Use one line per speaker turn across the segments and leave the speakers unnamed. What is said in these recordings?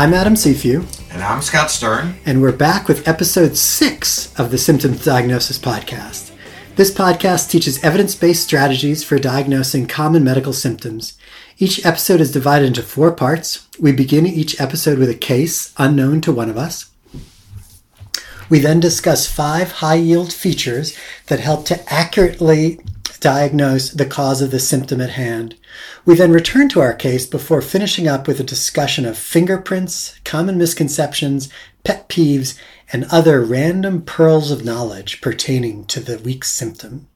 I'm Adam Cifu.
And I'm Scott Stern.
And we're back with episode six of the Symptoms Diagnosis Podcast. This podcast teaches evidence based strategies for diagnosing common medical symptoms. Each episode is divided into four parts. We begin each episode with a case unknown to one of us. We then discuss five high yield features that help to accurately diagnose the cause of the symptom at hand. We then return to our case before finishing up with a discussion of fingerprints, common misconceptions, pet peeves, and other random pearls of knowledge pertaining to the weak symptom.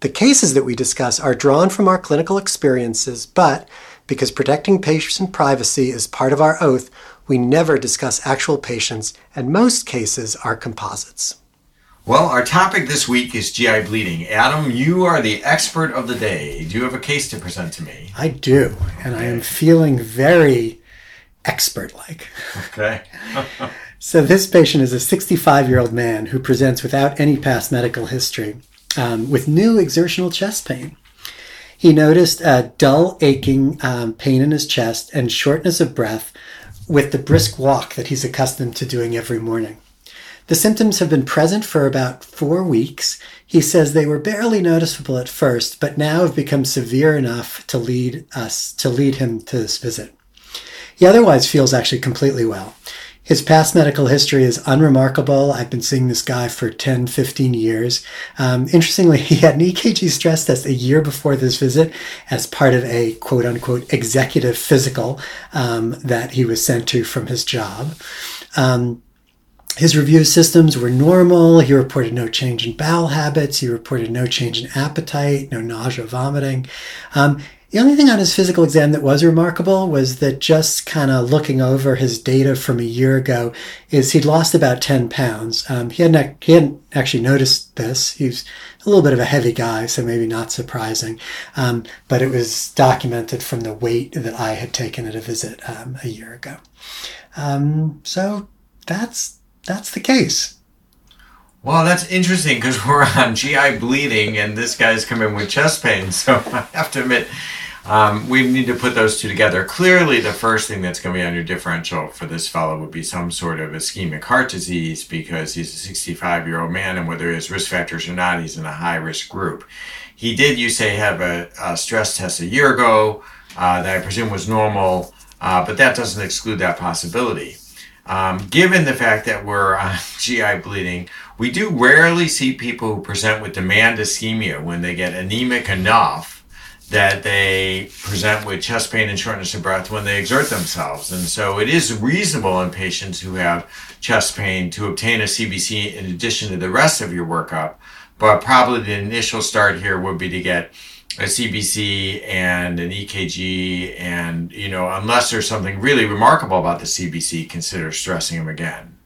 The cases that we discuss are drawn from our clinical experiences, but because protecting patient privacy is part of our oath, we never discuss actual patients, and most cases are composites.
Well, our topic this week is GI bleeding. Adam, you are the expert of the day. Do you have a case to present to me?
I do, and I am feeling very expert like.
Okay.
so, this patient is a 65 year old man who presents without any past medical history um, with new exertional chest pain. He noticed a dull, aching um, pain in his chest and shortness of breath with the brisk walk that he's accustomed to doing every morning. The symptoms have been present for about four weeks. He says they were barely noticeable at first, but now have become severe enough to lead us to lead him to this visit. He otherwise feels actually completely well. His past medical history is unremarkable. I've been seeing this guy for 10, 15 years. Um, interestingly, he had an EKG stress test a year before this visit as part of a quote unquote executive physical um, that he was sent to from his job. Um, his review systems were normal. He reported no change in bowel habits. He reported no change in appetite, no nausea, vomiting. Um, the only thing on his physical exam that was remarkable was that just kind of looking over his data from a year ago is he'd lost about 10 pounds. Um, he, hadn't, he hadn't actually noticed this. He was a little bit of a heavy guy, so maybe not surprising. Um, but it was documented from the weight that I had taken at a visit um, a year ago. Um, so that's that's the case.
Well, that's interesting because we're on GI bleeding and this guy's coming with chest pain. So I have to admit, um, we need to put those two together. Clearly, the first thing that's going to be on your differential for this fellow would be some sort of ischemic heart disease because he's a 65 year old man, and whether he has risk factors or not, he's in a high risk group. He did, you say, have a, a stress test a year ago uh, that I presume was normal, uh, but that doesn't exclude that possibility. Um, given the fact that we're GI bleeding, we do rarely see people who present with demand ischemia when they get anemic enough that they present with chest pain and shortness of breath when they exert themselves. And so it is reasonable in patients who have chest pain to obtain a CBC in addition to the rest of your workup. But probably the initial start here would be to get a CBC and an EKG, and you know, unless there's something really remarkable about the CBC, consider stressing them again.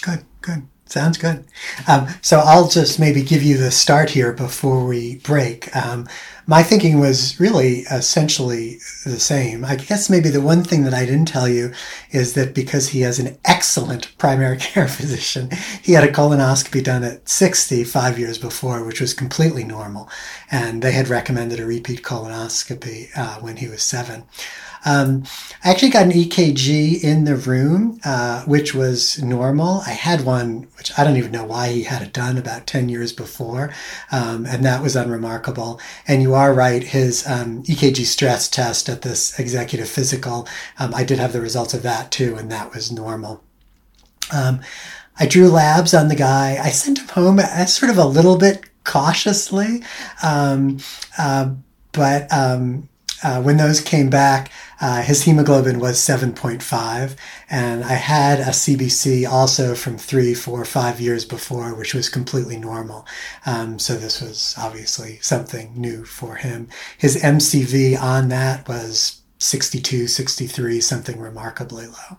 Good, good. Sounds good. Um, so I'll just maybe give you the start here before we break. Um, my thinking was really essentially the same. I guess maybe the one thing that I didn't tell you is that because he has an excellent primary care physician, he had a colonoscopy done at 60 five years before, which was completely normal. And they had recommended a repeat colonoscopy uh, when he was seven. Um, I actually got an EKG in the room, uh, which was normal. I had one, which I don't even know why he had it done about 10 years before, um, and that was unremarkable. And you are right, his um, EKG stress test at this executive physical, um, I did have the results of that too, and that was normal. Um, I drew labs on the guy. I sent him home as sort of a little bit cautiously, um, uh, but uh, when those came back, uh, his hemoglobin was 7.5, and I had a CBC also from three, four, five years before, which was completely normal. Um, so this was obviously something new for him. His MCV on that was 62, 63, something remarkably low.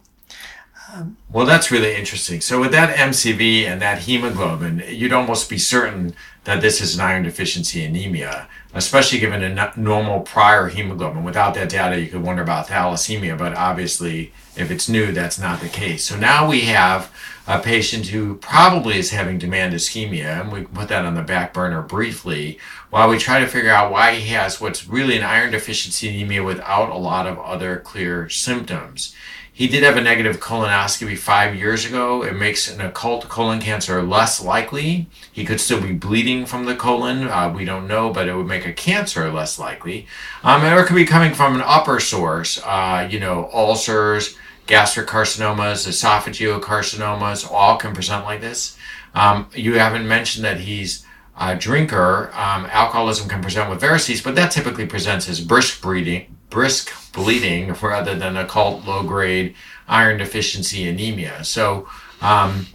Um, well, that's really interesting. So, with that MCV and that hemoglobin, you'd almost be certain that this is an iron deficiency anemia, especially given a normal prior hemoglobin. Without that data, you could wonder about thalassemia, but obviously, if it's new, that's not the case. So now we have a patient who probably is having demand ischemia, and we put that on the back burner briefly while we try to figure out why he has what's really an iron deficiency anemia without a lot of other clear symptoms. He did have a negative colonoscopy five years ago. It makes an occult colon cancer less likely. He could still be bleeding from the colon. Uh, we don't know, but it would make a cancer less likely. Um, or it could be coming from an upper source, uh, you know, ulcers, gastric carcinomas, esophageal carcinomas, all can present like this. Um, you haven't mentioned that he's a drinker. Um, alcoholism can present with varices, but that typically presents as brisk breeding, brisk bleeding rather than occult low grade iron deficiency anemia. So um,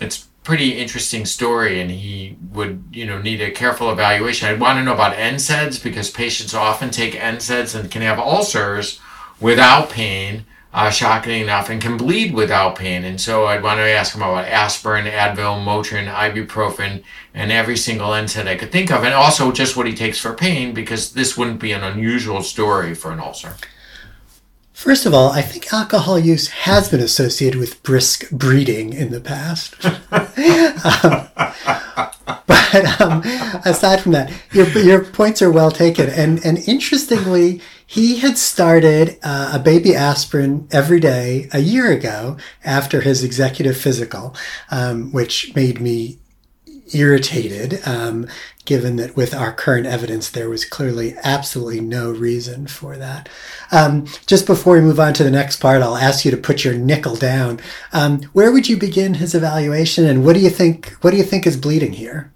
it's pretty interesting story and he would you know need a careful evaluation. I'd want to know about NSAIDs because patients often take NSAIDs and can have ulcers without pain uh, shocking enough, and can bleed without pain. And so I'd want to ask him about aspirin, Advil, Motrin, ibuprofen, and every single NSAID I could think of, and also just what he takes for pain, because this wouldn't be an unusual story for an ulcer.
First of all, I think alcohol use has been associated with brisk breeding in the past. um, but um, aside from that, your, your points are well taken. And, and interestingly, he had started uh, a baby aspirin every day a year ago after his executive physical, um, which made me irritated, um, given that with our current evidence, there was clearly absolutely no reason for that. Um, just before we move on to the next part, I'll ask you to put your nickel down. Um, where would you begin his evaluation, and what do you think? What do you think is bleeding here?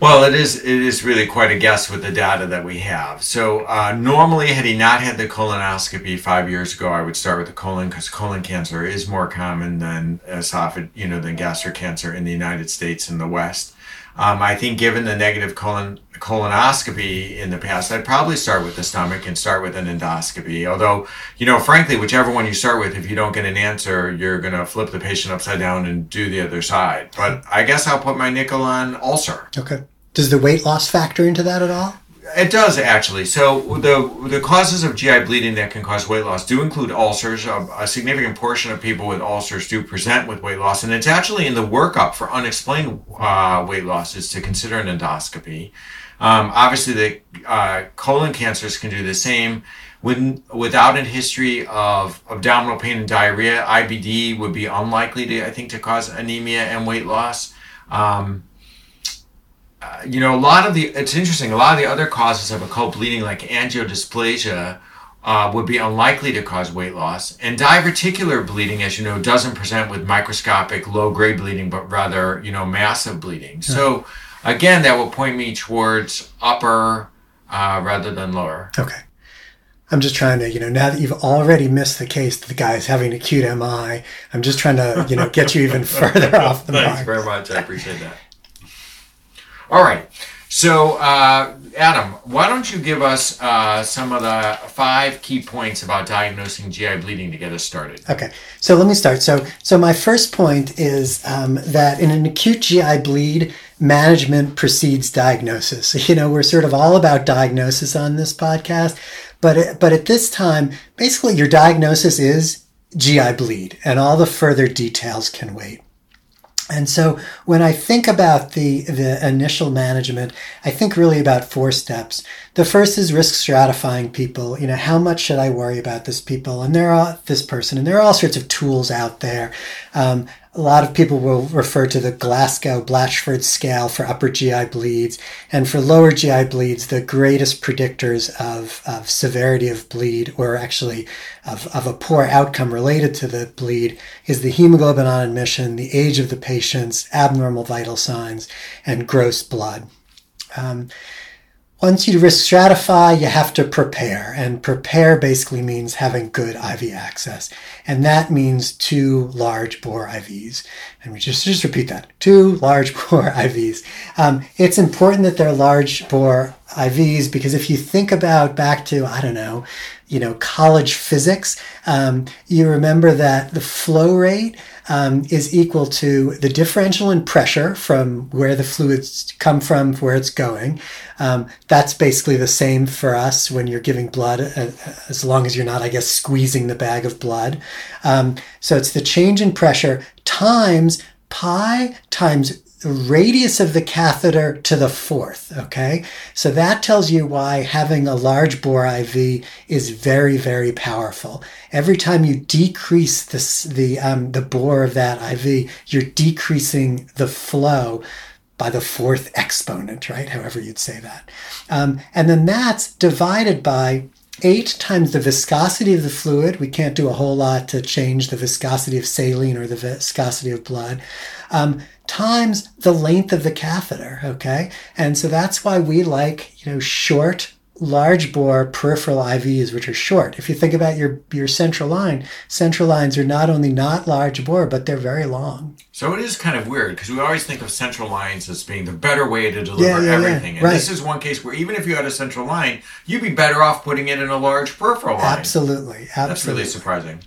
Well, it is it is really quite a guess with the data that we have. So uh, normally, had he not had the colonoscopy five years ago, I would start with the colon because colon cancer is more common than esophageal, you know, than gastric cancer in the United States and the West. Um, I think given the negative colon colonoscopy in the past, I'd probably start with the stomach and start with an endoscopy. Although, you know, frankly, whichever one you start with, if you don't get an answer, you're going to flip the patient upside down and do the other side. But I guess I'll put my nickel on ulcer.
Okay. Does the weight loss factor into that at all?
It does actually. So the the causes of GI bleeding that can cause weight loss do include ulcers. A, a, significant portion of people with ulcers do present with weight loss, and it's actually in the workup for unexplained uh, weight loss is to consider an endoscopy. Um, obviously, the uh, colon cancers can do the same. With, without a history of abdominal pain and diarrhea, IBD would be unlikely to, I think, to cause anemia and weight loss. Um, uh, you know, a lot of the, it's interesting, a lot of the other causes of occult bleeding, like angiodysplasia, uh, would be unlikely to cause weight loss. And diverticular bleeding, as you know, doesn't present with microscopic low grade bleeding, but rather, you know, massive bleeding. So, again, that will point me towards upper uh, rather than lower.
Okay. I'm just trying to, you know, now that you've already missed the case that the guy is having acute MI, I'm just trying to, you know, get you even further off the
mark.
Thanks
very much. I appreciate that. All right. So, uh, Adam, why don't you give us uh, some of the five key points about diagnosing GI bleeding to get us started?
Okay, so let me start. So, so my first point is um, that in an acute GI bleed, management precedes diagnosis. You know, we're sort of all about diagnosis on this podcast, but but at this time, basically, your diagnosis is GI bleed, and all the further details can wait. And so when I think about the, the initial management, I think really about four steps. The first is risk stratifying people. You know, how much should I worry about this people and there are this person? And there are all sorts of tools out there. Um, a lot of people will refer to the Glasgow Blatchford scale for upper GI bleeds. And for lower GI bleeds, the greatest predictors of, of severity of bleed, or actually of, of a poor outcome related to the bleed, is the hemoglobin on admission, the age of the patients, abnormal vital signs, and gross blood. Um, once you risk stratify, you have to prepare. And prepare basically means having good IV access. And that means two large bore IVs. And we just, just repeat that two large bore IVs. Um, it's important that they're large bore IVs because if you think about back to, I don't know, you know, college physics, um, you remember that the flow rate um, is equal to the differential in pressure from where the fluids come from, where it's going. Um, that's basically the same for us when you're giving blood, uh, as long as you're not, I guess, squeezing the bag of blood. Um, so it's the change in pressure times pi times the radius of the catheter to the fourth. Okay, so that tells you why having a large bore IV is very, very powerful. Every time you decrease this, the um, the bore of that IV, you're decreasing the flow by the fourth exponent, right? However you'd say that, um, and then that's divided by 8 times the viscosity of the fluid. We can't do a whole lot to change the viscosity of saline or the viscosity of blood. Um, times the length of the catheter, okay? And so that's why we like, you know, short large bore peripheral IVs, which are short. If you think about your, your central line, central lines are not only not large bore, but they're very long.
So it is kind of weird because we always think of central lines as being the better way to deliver
Yeah, yeah, yeah.
everything. And
Right.
this is one case where even if you had a central line, you'd be better off putting it in a large peripheral line.
Absolutely. Absolutely.
That's really surprising.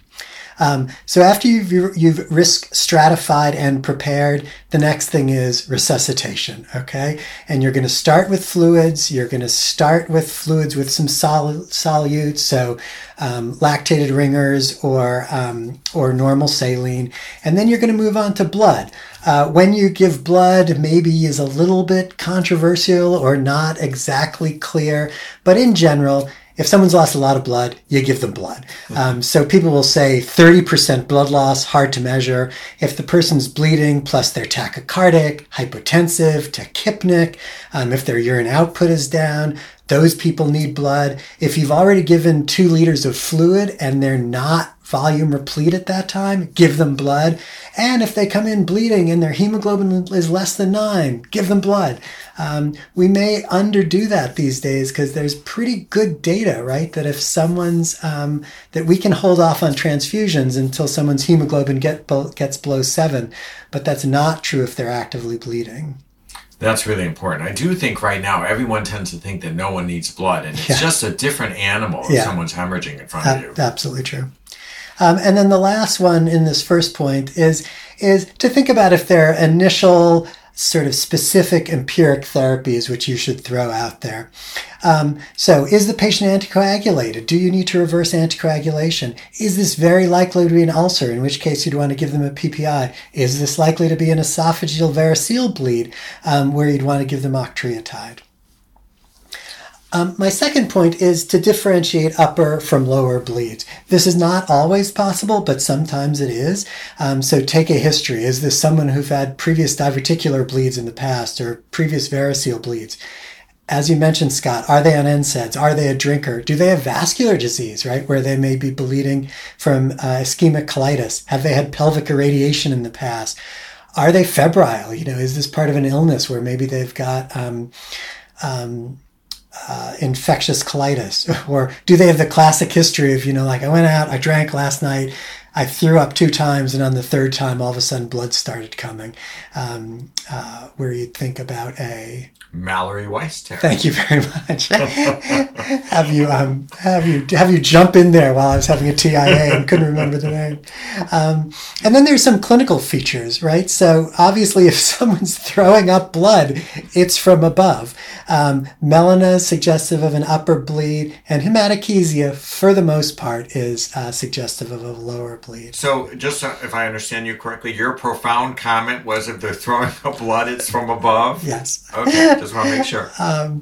Um, so after you've, you've risk stratified and prepared, the next thing is resuscitation. Okay, and you're going to start with fluids. You're going to start with fluids with some sol- solutes, so um, lactated ringers or um, or normal saline, and then you're going to move on to blood. Uh, when you give blood, maybe is a little bit controversial or not exactly clear, but in general if someone's lost a lot of blood, you give them blood. Um, so people will say 30% blood loss, hard to measure. If the person's bleeding, plus they're tachycardic, hypotensive, tachypneic, um, if their urine output is down, those people need blood. If you've already given two liters of fluid and they're not volume replete at that time, give them blood. And if they come in bleeding and their hemoglobin is less than nine, give them blood. Um, we may underdo that these days because there's pretty good data, right? That if someone's, um, that we can hold off on transfusions until someone's hemoglobin get, gets below seven, but that's not true if they're actively bleeding.
That's really important. I do think right now everyone tends to think that no one needs blood, and it's
Yeah.
just a different animal if
Yeah.
someone's hemorrhaging in front of you.
Absolutely true. Um, and then the last one in this first point is is to think about if there are initial sort of specific empiric therapies which you should throw out there. Um, so, is the patient anticoagulated? Do you need to reverse anticoagulation? Is this very likely to be an ulcer, in which case you'd want to give them a PPI? Is this likely to be an esophageal variceal bleed, um, where you'd want to give them octreotide? Um, my second point is to differentiate upper from lower bleeds. This is not always possible, but sometimes it is. Um, so take a history. Is this someone who've had previous diverticular bleeds in the past or previous varicose bleeds? As you mentioned, Scott, are they on NSAIDs? Are they a drinker? Do they have vascular disease, right, where they may be bleeding from uh, ischemic colitis? Have they had pelvic irradiation in the past? Are they febrile? You know, is this part of an illness where maybe they've got um, um, uh, infectious colitis? Or do they have the classic history of, you know, like I went out, I drank last night, I threw up two times, and on the third time, all of a sudden blood started coming? Um, uh, where you'd think about a.
Mallory Weiss tear.
Thank you very much. have you um, have you have you jump in there while I was having a TIA and couldn't remember the name? Um, and then there's some clinical features, right? So obviously, if someone's throwing up blood, it's from above. Um, melena is suggestive of an upper bleed, and hematochezia, for the most part, is uh, suggestive of a lower bleed.
So, just so, if I understand you correctly, your profound comment was if they're throwing up blood, it's from above?
Yes.
Okay, just want to make sure.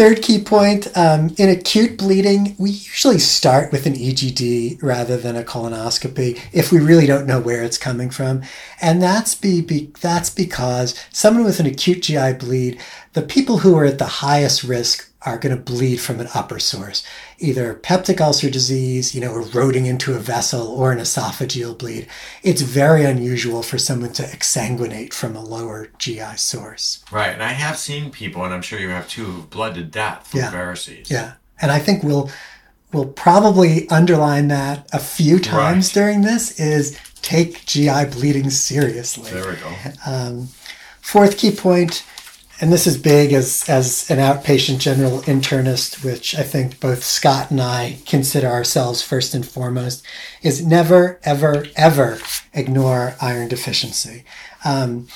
Third key point um, in acute bleeding, we usually start with an EGD rather than a colonoscopy if we really don't know where it's coming from. And that's, be, be, that's because someone with an acute GI bleed, the people who are at the highest risk are going to bleed from an upper source, either peptic ulcer disease, you know, eroding into a vessel, or an esophageal bleed. It's very unusual for someone to exsanguinate from a lower GI source.
Right, and I have seen people, and I'm sure you have too, who've bled to death from
Yeah.
varices.
Yeah, and I think we'll we'll probably underline that a few times
Right.
during this is take GI bleeding seriously.
There we go.
Um, fourth key point, and this is big as as an outpatient general internist, which I think both Scott and I consider ourselves first and foremost, is never ever ever ignore iron deficiency. Um,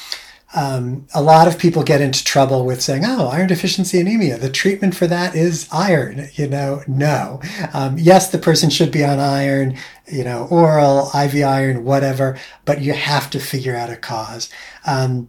um, a lot of people get into trouble with saying, "Oh, iron deficiency anemia. The treatment for that is iron." You know, no. Um, yes, the person should be on iron, you know, oral, IV iron, whatever, but you have to figure out a cause. Um,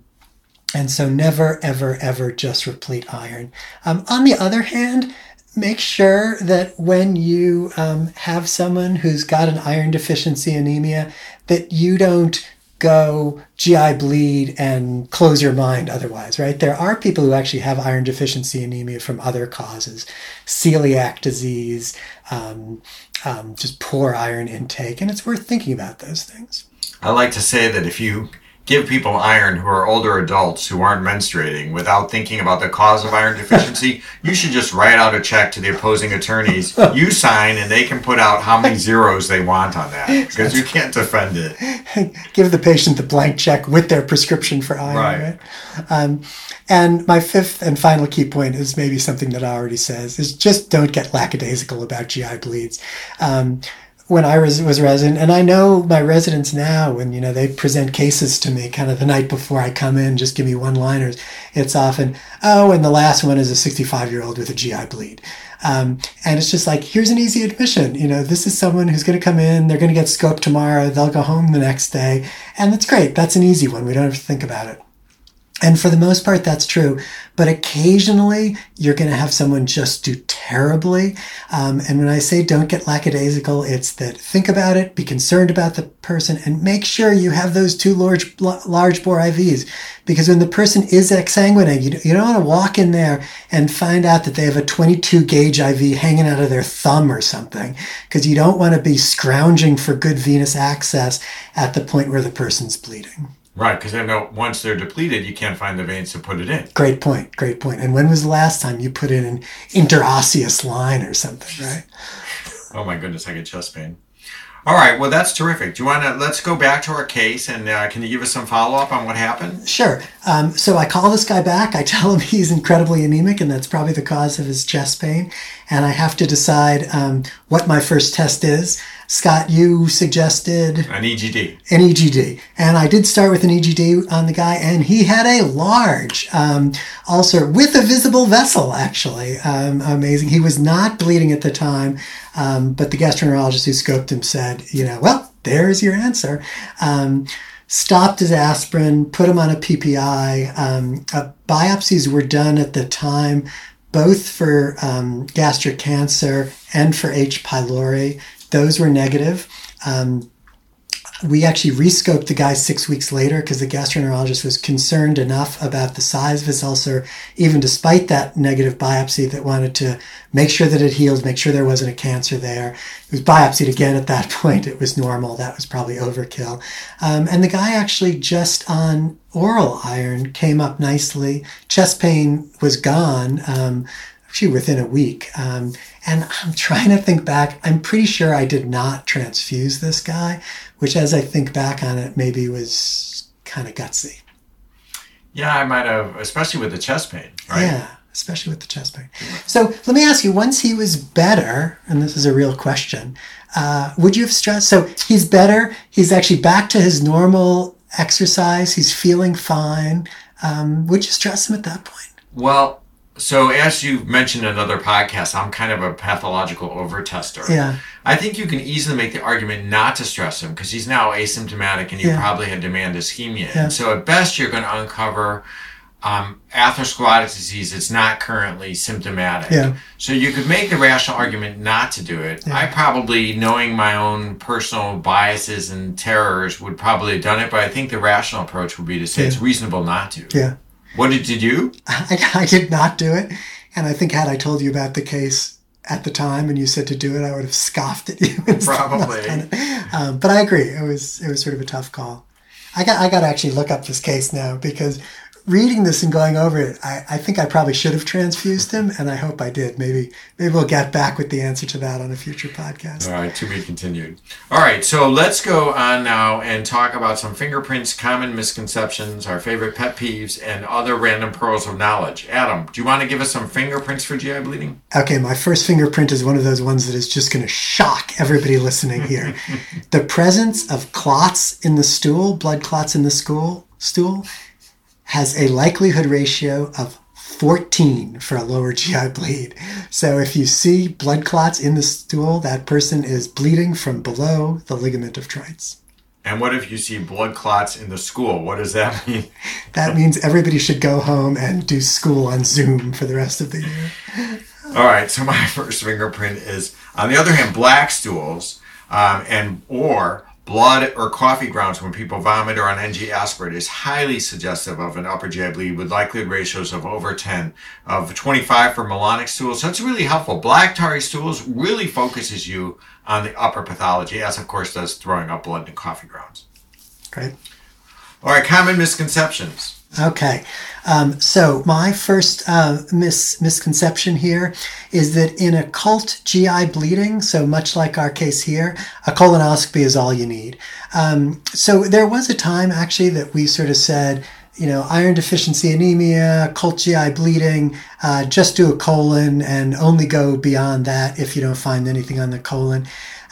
and so, never, ever, ever just replete iron. Um, on the other hand, make sure that when you um, have someone who's got an iron deficiency anemia, that you don't go GI bleed and close your mind otherwise, right? There are people who actually have iron deficiency anemia from other causes, celiac disease, um, um, just poor iron intake, and it's worth thinking about those things.
I like to say that if you give people iron who are older adults who aren't menstruating without thinking about the cause of iron deficiency, you should just write out a check to the opposing attorneys. You sign, and they can put out how many zeros they want on that because you can't defend it.
give the patient the blank check with their prescription for iron. Right. right? Um, and my fifth and final key point is maybe something that I already says is just don't get lackadaisical about GI bleeds. Um, when I was, was resident, and I know my residents now, when you know they present cases to me, kind of the night before I come in, just give me one-liners. It's often, oh, and the last one is a 65-year-old with a GI bleed, um, and it's just like, here's an easy admission. You know, this is someone who's going to come in, they're going to get scoped tomorrow, they'll go home the next day, and that's great. That's an easy one. We don't have to think about it. And for the most part, that's true. But occasionally, you're going to have someone just do terribly. Um, and when I say don't get lackadaisical, it's that think about it, be concerned about the person, and make sure you have those two large, large bore IVs. Because when the person is exsanguinating, you, you don't want to walk in there and find out that they have a 22 gauge IV hanging out of their thumb or something. Because you don't want to be scrounging for good venous access at the point where the person's bleeding.
Right, because I know once they're depleted, you can't find the veins to put it in.
Great point. Great point. And when was the last time you put in an interosseous line or something, right?
oh my goodness, I get chest pain. All right, well that's terrific. Do you want to let's go back to our case and uh, can you give us some follow up on what happened?
Sure. Um, so I call this guy back. I tell him he's incredibly anemic and that's probably the cause of his chest pain. And I have to decide um, what my first test is. Scott, you suggested
an EGD.
An EGD, and I did start with an EGD on the guy, and he had a large um, ulcer with a visible vessel. Actually, um, amazing. He was not bleeding at the time, um, but the gastroenterologist who scoped him said, "You know, well, there's your answer." Um, stopped his aspirin, put him on a PPI. Um, uh, biopsies were done at the time, both for um, gastric cancer and for H. pylori. Those were negative. Um, we actually rescoped the guy six weeks later because the gastroenterologist was concerned enough about the size of his ulcer, even despite that negative biopsy, that wanted to make sure that it healed, make sure there wasn't a cancer there. It was biopsied again at that point. It was normal. That was probably overkill. Um, and the guy actually just on oral iron came up nicely. Chest pain was gone. Um, actually within a week. Um, and I'm trying to think back. I'm pretty sure I did not transfuse this guy, which, as I think back on it, maybe was kind of gutsy.
Yeah, I might have, especially with the chest pain, right?
Yeah, especially with the chest pain. So let me ask you: once he was better, and this is a real question, uh, would you have stressed? So he's better. He's actually back to his normal exercise. He's feeling fine. Um, would you stress him at that point?
Well, so as you mentioned in another podcast, I'm kind of a pathological overtester.
Yeah.
I think you can easily make the argument not to stress him because he's now asymptomatic and you yeah. probably had demand ischemia. Yeah. And so at best you're going to uncover um, atherosclerotic disease that's not currently symptomatic.
Yeah.
So you could make the rational argument not to do it. Yeah. I probably, knowing my own personal biases and terrors, would probably have done it, but I think the rational approach would be to say it's reasonable not to.
Yeah.
What did you do?
I, I did not do it. And I think had I told you about the case at the time and you said to do it, I would have scoffed at you.
Probably.
Um, but I agree. It was it was sort of a tough call. I got I got to actually look up this case now because reading this and going over it, I, I think I probably should have transfused him, and I hope I did. Maybe maybe we'll get back with the answer to that on a future podcast.
All right, to be continued. All right, so let's go on now and talk about some fingerprints, common misconceptions, our favorite pet peeves, and other random pearls of knowledge. Adam, do you want to give us some fingerprints for GI bleeding?
Okay, my first fingerprint is one of those ones that is just going to shock everybody listening here. the presence of clots in the stool, blood clots in the stool, stool has a likelihood ratio of 14 for a lower GI bleed. So if you see blood clots in the stool, that person is bleeding from below the ligament of Treitz.
And what if you see blood clots in the school? What does that mean?
that means everybody should go home and do school on Zoom for the rest of the year.
All right, so my first fingerprint is, on the other hand, black stools um, and or blood or coffee grounds when people vomit or on NG aspirate is highly suggestive of an upper GI bleed with likelihood ratios of over 10, of 25 for melanic stools. So it's really helpful. Black tarry stools really focuses you on the upper pathology, as of course does throwing up blood in coffee grounds.
Great.
All right, common misconceptions.
Okay, um, so my first uh, mis- misconception here is that in occult GI bleeding, so much like our case here, a colonoscopy is all you need. Um, so there was a time actually that we sort of said, you know, iron deficiency anemia, occult GI bleeding, uh, just do a colon and only go beyond that if you don't find anything on the colon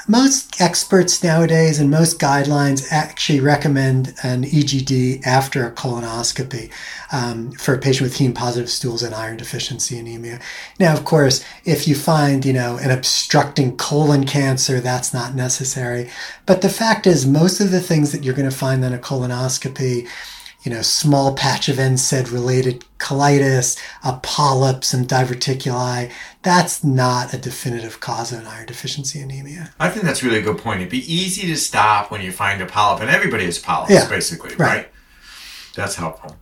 most experts nowadays and most guidelines actually recommend an EGD after a colonoscopy um, for a patient with heme positive stools and iron deficiency anemia. Now, of course, if you find, you know, an obstructing colon cancer, that's not necessary. But the fact is, most of the things that you're going to find on a colonoscopy you know, small patch of NSAID related colitis, a polyp, some diverticuli. That's not a definitive cause of an iron deficiency anemia.
I think that's really a good point. It'd be easy to stop when you find a polyp, and everybody has polyps, yeah, basically, right. right? That's helpful.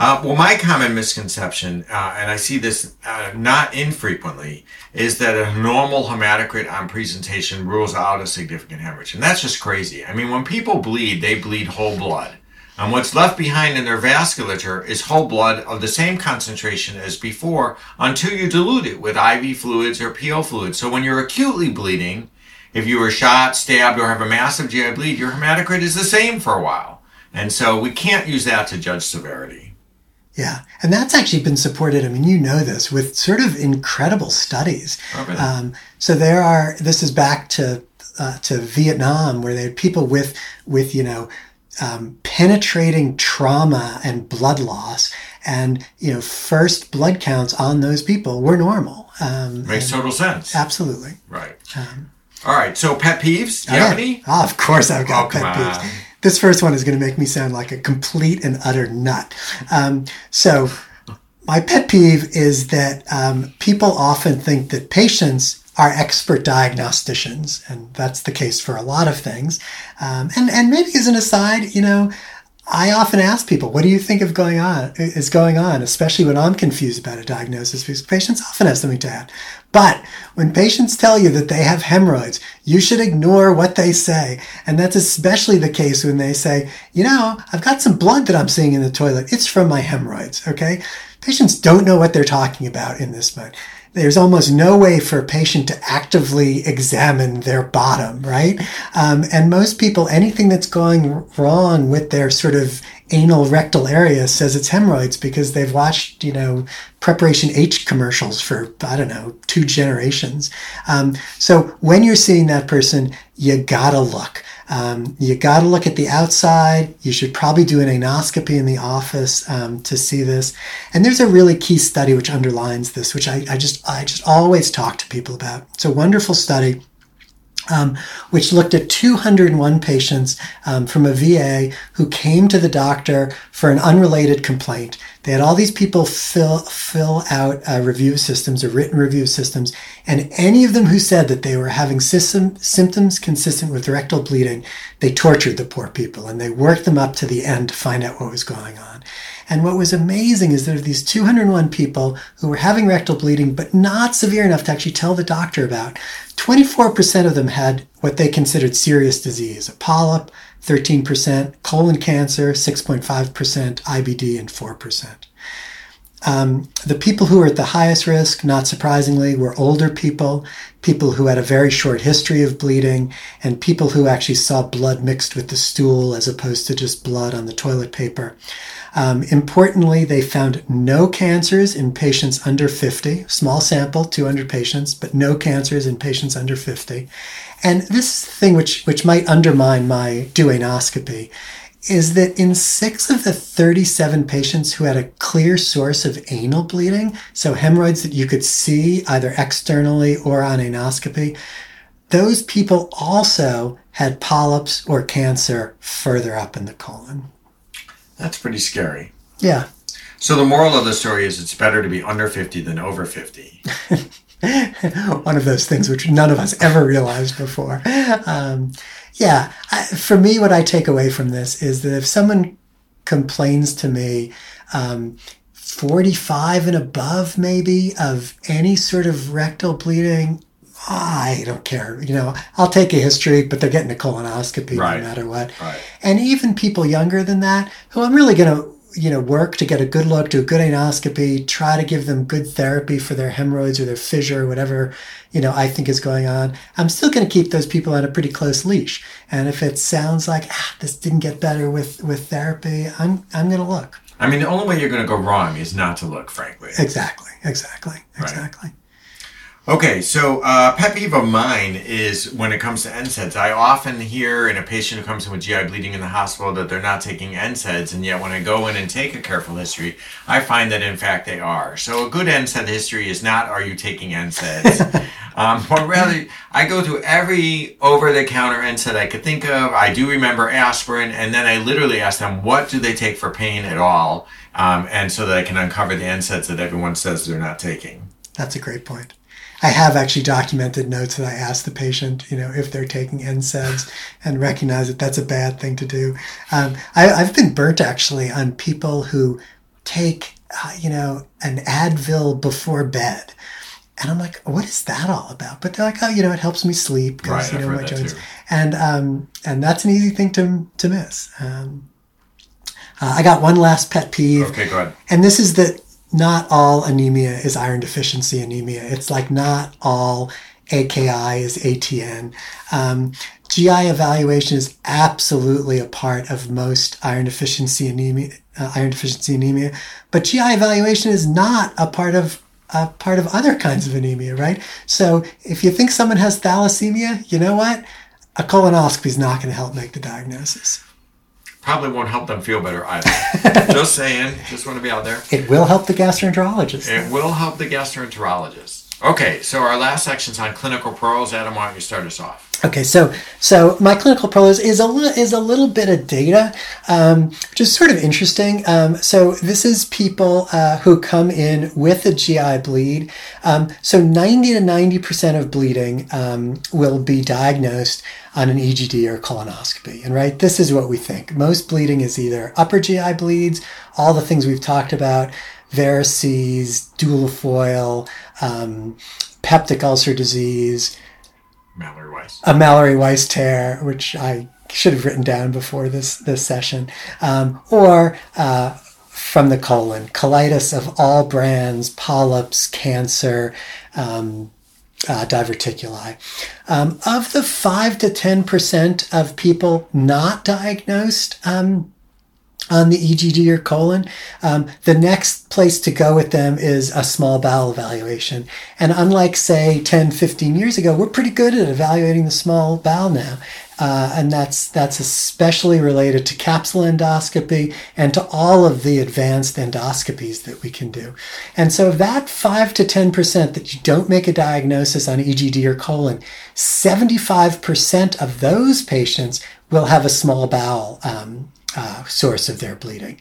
Uh, well, my common misconception, uh, and I see this uh, not infrequently, is that a normal hematocrit on presentation rules out a significant hemorrhage. And that's just crazy. I mean, when people bleed, they bleed whole blood. And what's left behind in their vasculature is whole blood of the same concentration as before until you dilute it with IV fluids or PO fluids. So when you're acutely bleeding, if you were shot, stabbed, or have a massive GI bleed, your hematocrit is the same for a while. And so we can't use that to judge severity.
Yeah, and that's actually been supported. I mean, you know this with sort of incredible studies.
Okay.
Um, so there are. This is back to uh, to Vietnam, where they had people with with you know um, penetrating trauma and blood loss and you know first blood counts on those people were normal
um, makes total sense.
Absolutely.
Right. Um, all right so pet peeves? Do you have any?
Oh, of course i've got oh, pet peeves. on. this first one is going to make me sound like a complete and utter nut. Um, so my pet peeve is that um, people often think that patients are expert diagnosticians, and that's the case for a lot of things. Um, and and maybe as an aside, you know, I often ask people, "What do you think of going on is going on?" Especially when I'm confused about a diagnosis, because patients often have something to add. But when patients tell you that they have hemorrhoids, you should ignore what they say, and that's especially the case when they say, "You know, I've got some blood that I'm seeing in the toilet. It's from my hemorrhoids." Okay, patients don't know what they're talking about in this mode there's almost no way for a patient to actively examine their bottom, right? Um, and most people, anything that's going wrong with their sort of anal rectal area says it's hemorrhoids because they've watched, you know, preparation H commercials for, I don't know, two generations. Um, so when you're seeing that person, you gotta look. Um, you got to look at the outside. You should probably do an anoscopy in the office um, to see this. And there's a really key study which underlines this, which I, I just I just always talk to people about. It's a wonderful study um, which looked at 201 patients um, from a VA who came to the doctor for an unrelated complaint. They had all these people fill fill out uh, review systems or written review systems, and any of them who said that they were having system, symptoms consistent with rectal bleeding, they tortured the poor people and they worked them up to the end to find out what was going on. And what was amazing is that of these 201 people who were having rectal bleeding, but not severe enough to actually tell the doctor about, 24% of them had what they considered serious disease a polyp, 13%, colon cancer, 6.5%, IBD, and 4%. Um, the people who were at the highest risk, not surprisingly, were older people, people who had a very short history of bleeding, and people who actually saw blood mixed with the stool as opposed to just blood on the toilet paper. Um, importantly, they found no cancers in patients under 50, small sample, 200 patients, but no cancers in patients under 50. And this thing which, which might undermine my duodenoscopy is that in six of the 37 patients who had a clear source of anal bleeding, so hemorrhoids that you could see either externally or on anoscopy, those people also had polyps or cancer further up in the colon.
That's pretty scary.
Yeah.
So the moral of the story is it's better to be under 50 than over 50.
One of those things which none of us ever realized before. Um, yeah, I, for me, what I take away from this is that if someone complains to me, um, 45 and above, maybe, of any sort of rectal bleeding, I don't care. You know, I'll take a history, but they're getting a colonoscopy
Right.
no matter what.
Right.
And even people younger than that, who I'm really going to, you know, work to get a good look, do a good anoscopy, try to give them good therapy for their hemorrhoids or their fissure, or whatever, you know, I think is going on. I'm still going to keep those people on a pretty close leash. And if it sounds like ah, this didn't get better with with therapy, I'm I'm going to look.
I mean, the only way you're going to go wrong is not to look, frankly.
Exactly. Exactly. Exactly.
Okay, so uh, pet peeve of mine is when it comes to NSAIDs. I often hear in a patient who comes in with GI bleeding in the hospital that they're not taking NSAIDs, and yet when I go in and take a careful history, I find that in fact they are. So a good NSAID history is not "Are you taking NSAIDs?" um, or rather, I go through every over-the-counter NSAID I could think of. I do remember aspirin, and then I literally ask them what do they take for pain at all, um, and so that I can uncover the NSAIDs that everyone says they're not taking.
That's a great point. I have actually documented notes that I ask the patient, you know, if they're taking NSAIDs and recognize that that's a bad thing to do. Um, I, I've been burnt actually on people who take, uh, you know, an Advil before bed. And I'm like, what is that all about? But they're like, oh, you know, it helps me sleep because,
Right,
you know, my joints.
too.
And, um, and that's an easy thing to, to miss. Um, uh, I got one last pet peeve.
Okay, go ahead.
And this is that not all anemia is iron deficiency anemia. It's like not all AKI is ATN. Um, GI evaluation is absolutely a part of most iron deficiency anemia. Uh, iron deficiency anemia, but GI evaluation is not a part of a part of other kinds of anemia, right? So if you think someone has thalassemia, you know what? A colonoscopy is not going to help make the diagnosis.
Probably won't help them feel better either. just saying. Just want to be out there.
It will help the gastroenterologist.
It will help the gastroenterologist. Okay, so our last section's on clinical pearls. Adam, why don't you start us off?
Okay, so so my clinical pro is, a little is a little bit of data, um, which is sort of interesting. Um, so this is people uh, who come in with a GI bleed. Um, so ninety to ninety percent of bleeding um, will be diagnosed on an EGD or colonoscopy. And right, this is what we think. Most bleeding is either upper GI bleeds, all the things we've talked about, varices, Dieulafoy, um, peptic ulcer disease
Mallory Weiss.
a Mallory Weiss tear, which I should have written down before this this session, um, or uh, from the colon, colitis of all brands, polyps, cancer. Um, uh, diverticuli. Um, of the 5 to 10% of people not diagnosed um, on the EGD or colon, um, the next place to go with them is a small bowel evaluation. And unlike, say, 10, 15 years ago, we're pretty good at evaluating the small bowel now. Uh, and that's that's especially related to capsule endoscopy and to all of the advanced endoscopies that we can do. And so that five to ten percent that you don't make a diagnosis on EGD or colon, seventy-five percent of those patients will have a small bowel um, uh, source of their bleeding.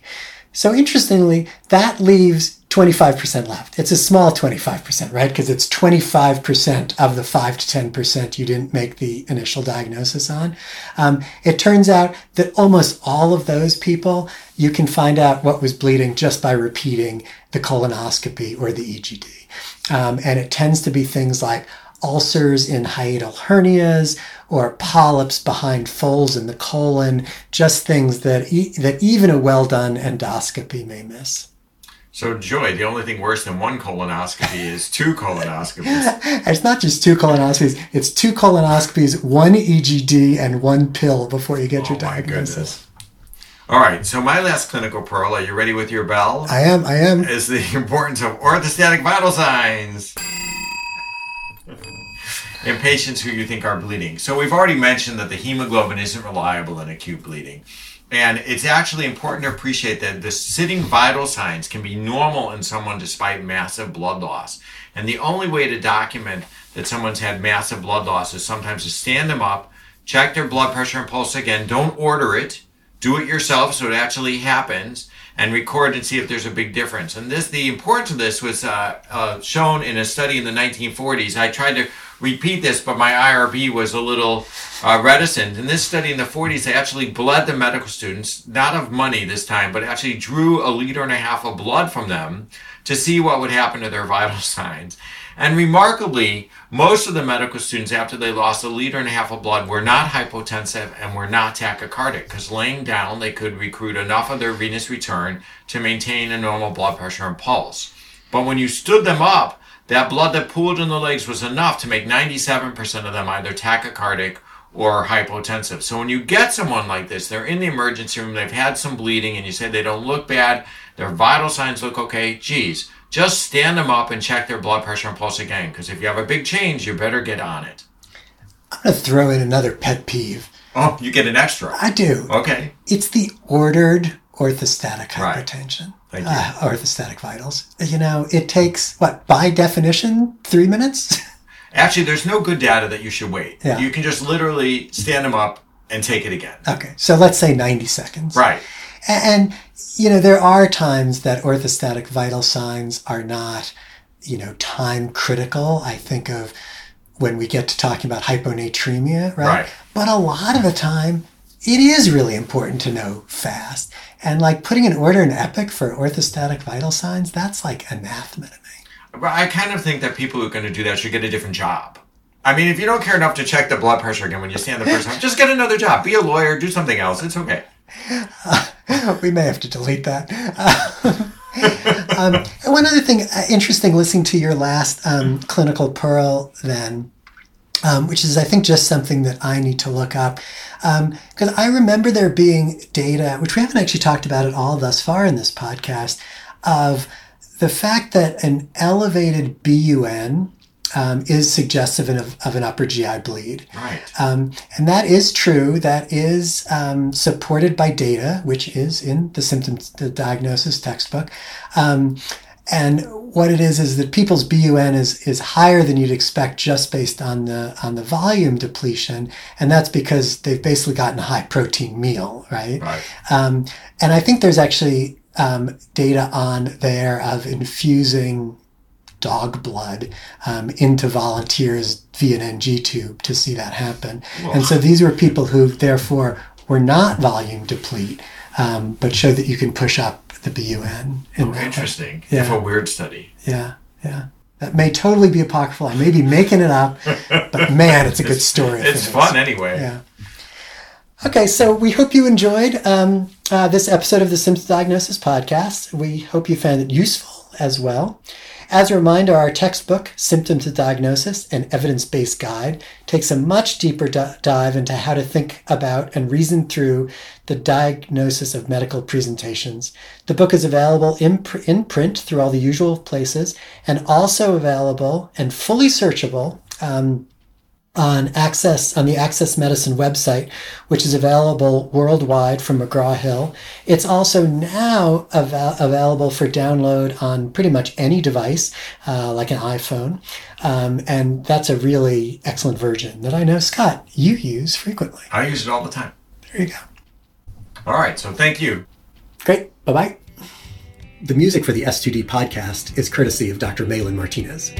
So interestingly, that leaves 25% left. It's a small 25%, right? Because it's 25% of the 5 to 10% you didn't make the initial diagnosis on. Um, it turns out that almost all of those people, you can find out what was bleeding just by repeating the colonoscopy or the EGD. Um, and it tends to be things like ulcers in hiatal hernias or polyps behind folds in the colon, just things that, e- that even a well done endoscopy may miss.
So, Joy, the only thing worse than one colonoscopy is two colonoscopies.
It's not just two colonoscopies, it's two colonoscopies, one EGD, and one pill before you get your
Oh my
diagnosis.
All right, so my last clinical pearl, are you ready with your bell?
I am, I am.
is the importance of orthostatic vital signs in patients who you think are bleeding. So we've already mentioned that the hemoglobin isn't reliable in acute bleeding. And it's actually important to appreciate that the sitting vital signs can be normal in someone despite massive blood loss. And the only way to document that someone's had massive blood loss is sometimes to stand them up, check their blood pressure and pulse again. Don't order it. Do it yourself so it actually happens and record and see if there's a big difference. And this, the importance of this was uh, uh, shown in a study in the 1940s. I tried to repeat this, but my IRB was a little uh, reticent. In this study in the 40s, they actually bled the medical students, not of money this time, but actually drew a liter and a half of blood from them to see what would happen to their vital signs. And remarkably, most of the medical students, after they lost a liter and a half of blood, were not hypotensive and were not tachycardic because laying down, they could recruit enough of their venous return to maintain a normal blood pressure and pulse. But when you stood them up, that blood that pooled in the legs was enough to make 97% of them either tachycardic or hypotensive. So when you get someone like this, they're in the emergency room, they've had some bleeding, and you say they don't look bad, their vital signs look okay, geez, just stand them up and check their blood pressure and pulse again. Because if you have a big change, you better get on it.
I'm going to throw in another pet peeve.
Oh, you get an extra.
I do.
Okay.
It's the ordered orthostatic
Right.
hypertension.
Thank you.
Uh, orthostatic vitals. You know, it takes, what, by definition, three minutes?
Actually, there's no good data that you should wait.
Yeah.
You can just literally stand them up and take it again.
okay, so let's say 90 seconds.
Right.
And, you know, there are times that orthostatic vital signs are not, you know, time critical. I think of when we get to talking about hyponatremia, right?
Right.
But a lot of the time, it is really important to know fast. And like putting an order in Epic for orthostatic vital signs, that's like anathema to me.
I kind of think that people who are going to do that should get a different job. I mean, if you don't care enough to check the blood pressure again when you stand the first time, just get another job. Be a lawyer, do something else. It's okay.
we may have to delete that. um, one other thing uh, interesting listening to your last um, clinical pearl, then, um, which is, I think, just something that I need to look up. Because I remember there being data, which we haven't actually talked about at all thus far in this podcast, of the fact that an elevated BUN um, is suggestive of, of an upper GI bleed.
Right.
Um, and that is true. That is um, supported by data, which is in the symptoms, the diagnosis textbook. Um, and what it is is that people's BUN is is higher than you'd expect just based on the on the volume depletion, and that's because they've basically gotten a high protein meal, right?
Right.
Um, and I think there's actually um, data on there of infusing dog blood um, into volunteers via an NG tube to see that happen. And so these were people who therefore were not volume deplete, um, but show that you can push up the BUN. In way.
Interesting.
Yeah.
If a weird study.
Yeah, yeah. That may totally be apocryphal. I may be making it up, but man, it's a good story.
It's
it is.
fun anyway.
Yeah. Okay, so we hope you enjoyed um, uh, this episode of the Symptom Diagnosis Podcast. We hope you found it useful as well. As a reminder, our textbook, Symptom to Diagnosis, an evidence based guide, takes a much deeper di- dive into how to think about and reason through the diagnosis of medical presentations. The book is available in, pr- in print through all the usual places and also available and fully searchable. Um, on access on the access medicine website which is available worldwide from mcgraw-hill it's also now av- available for download on pretty much any device uh, like an iphone um, and that's a really excellent version that i know scott you use frequently
I use it all the time.
there you go
All right. So thank you.
great bye-bye the music for the s2d podcast is courtesy of dr malin martinez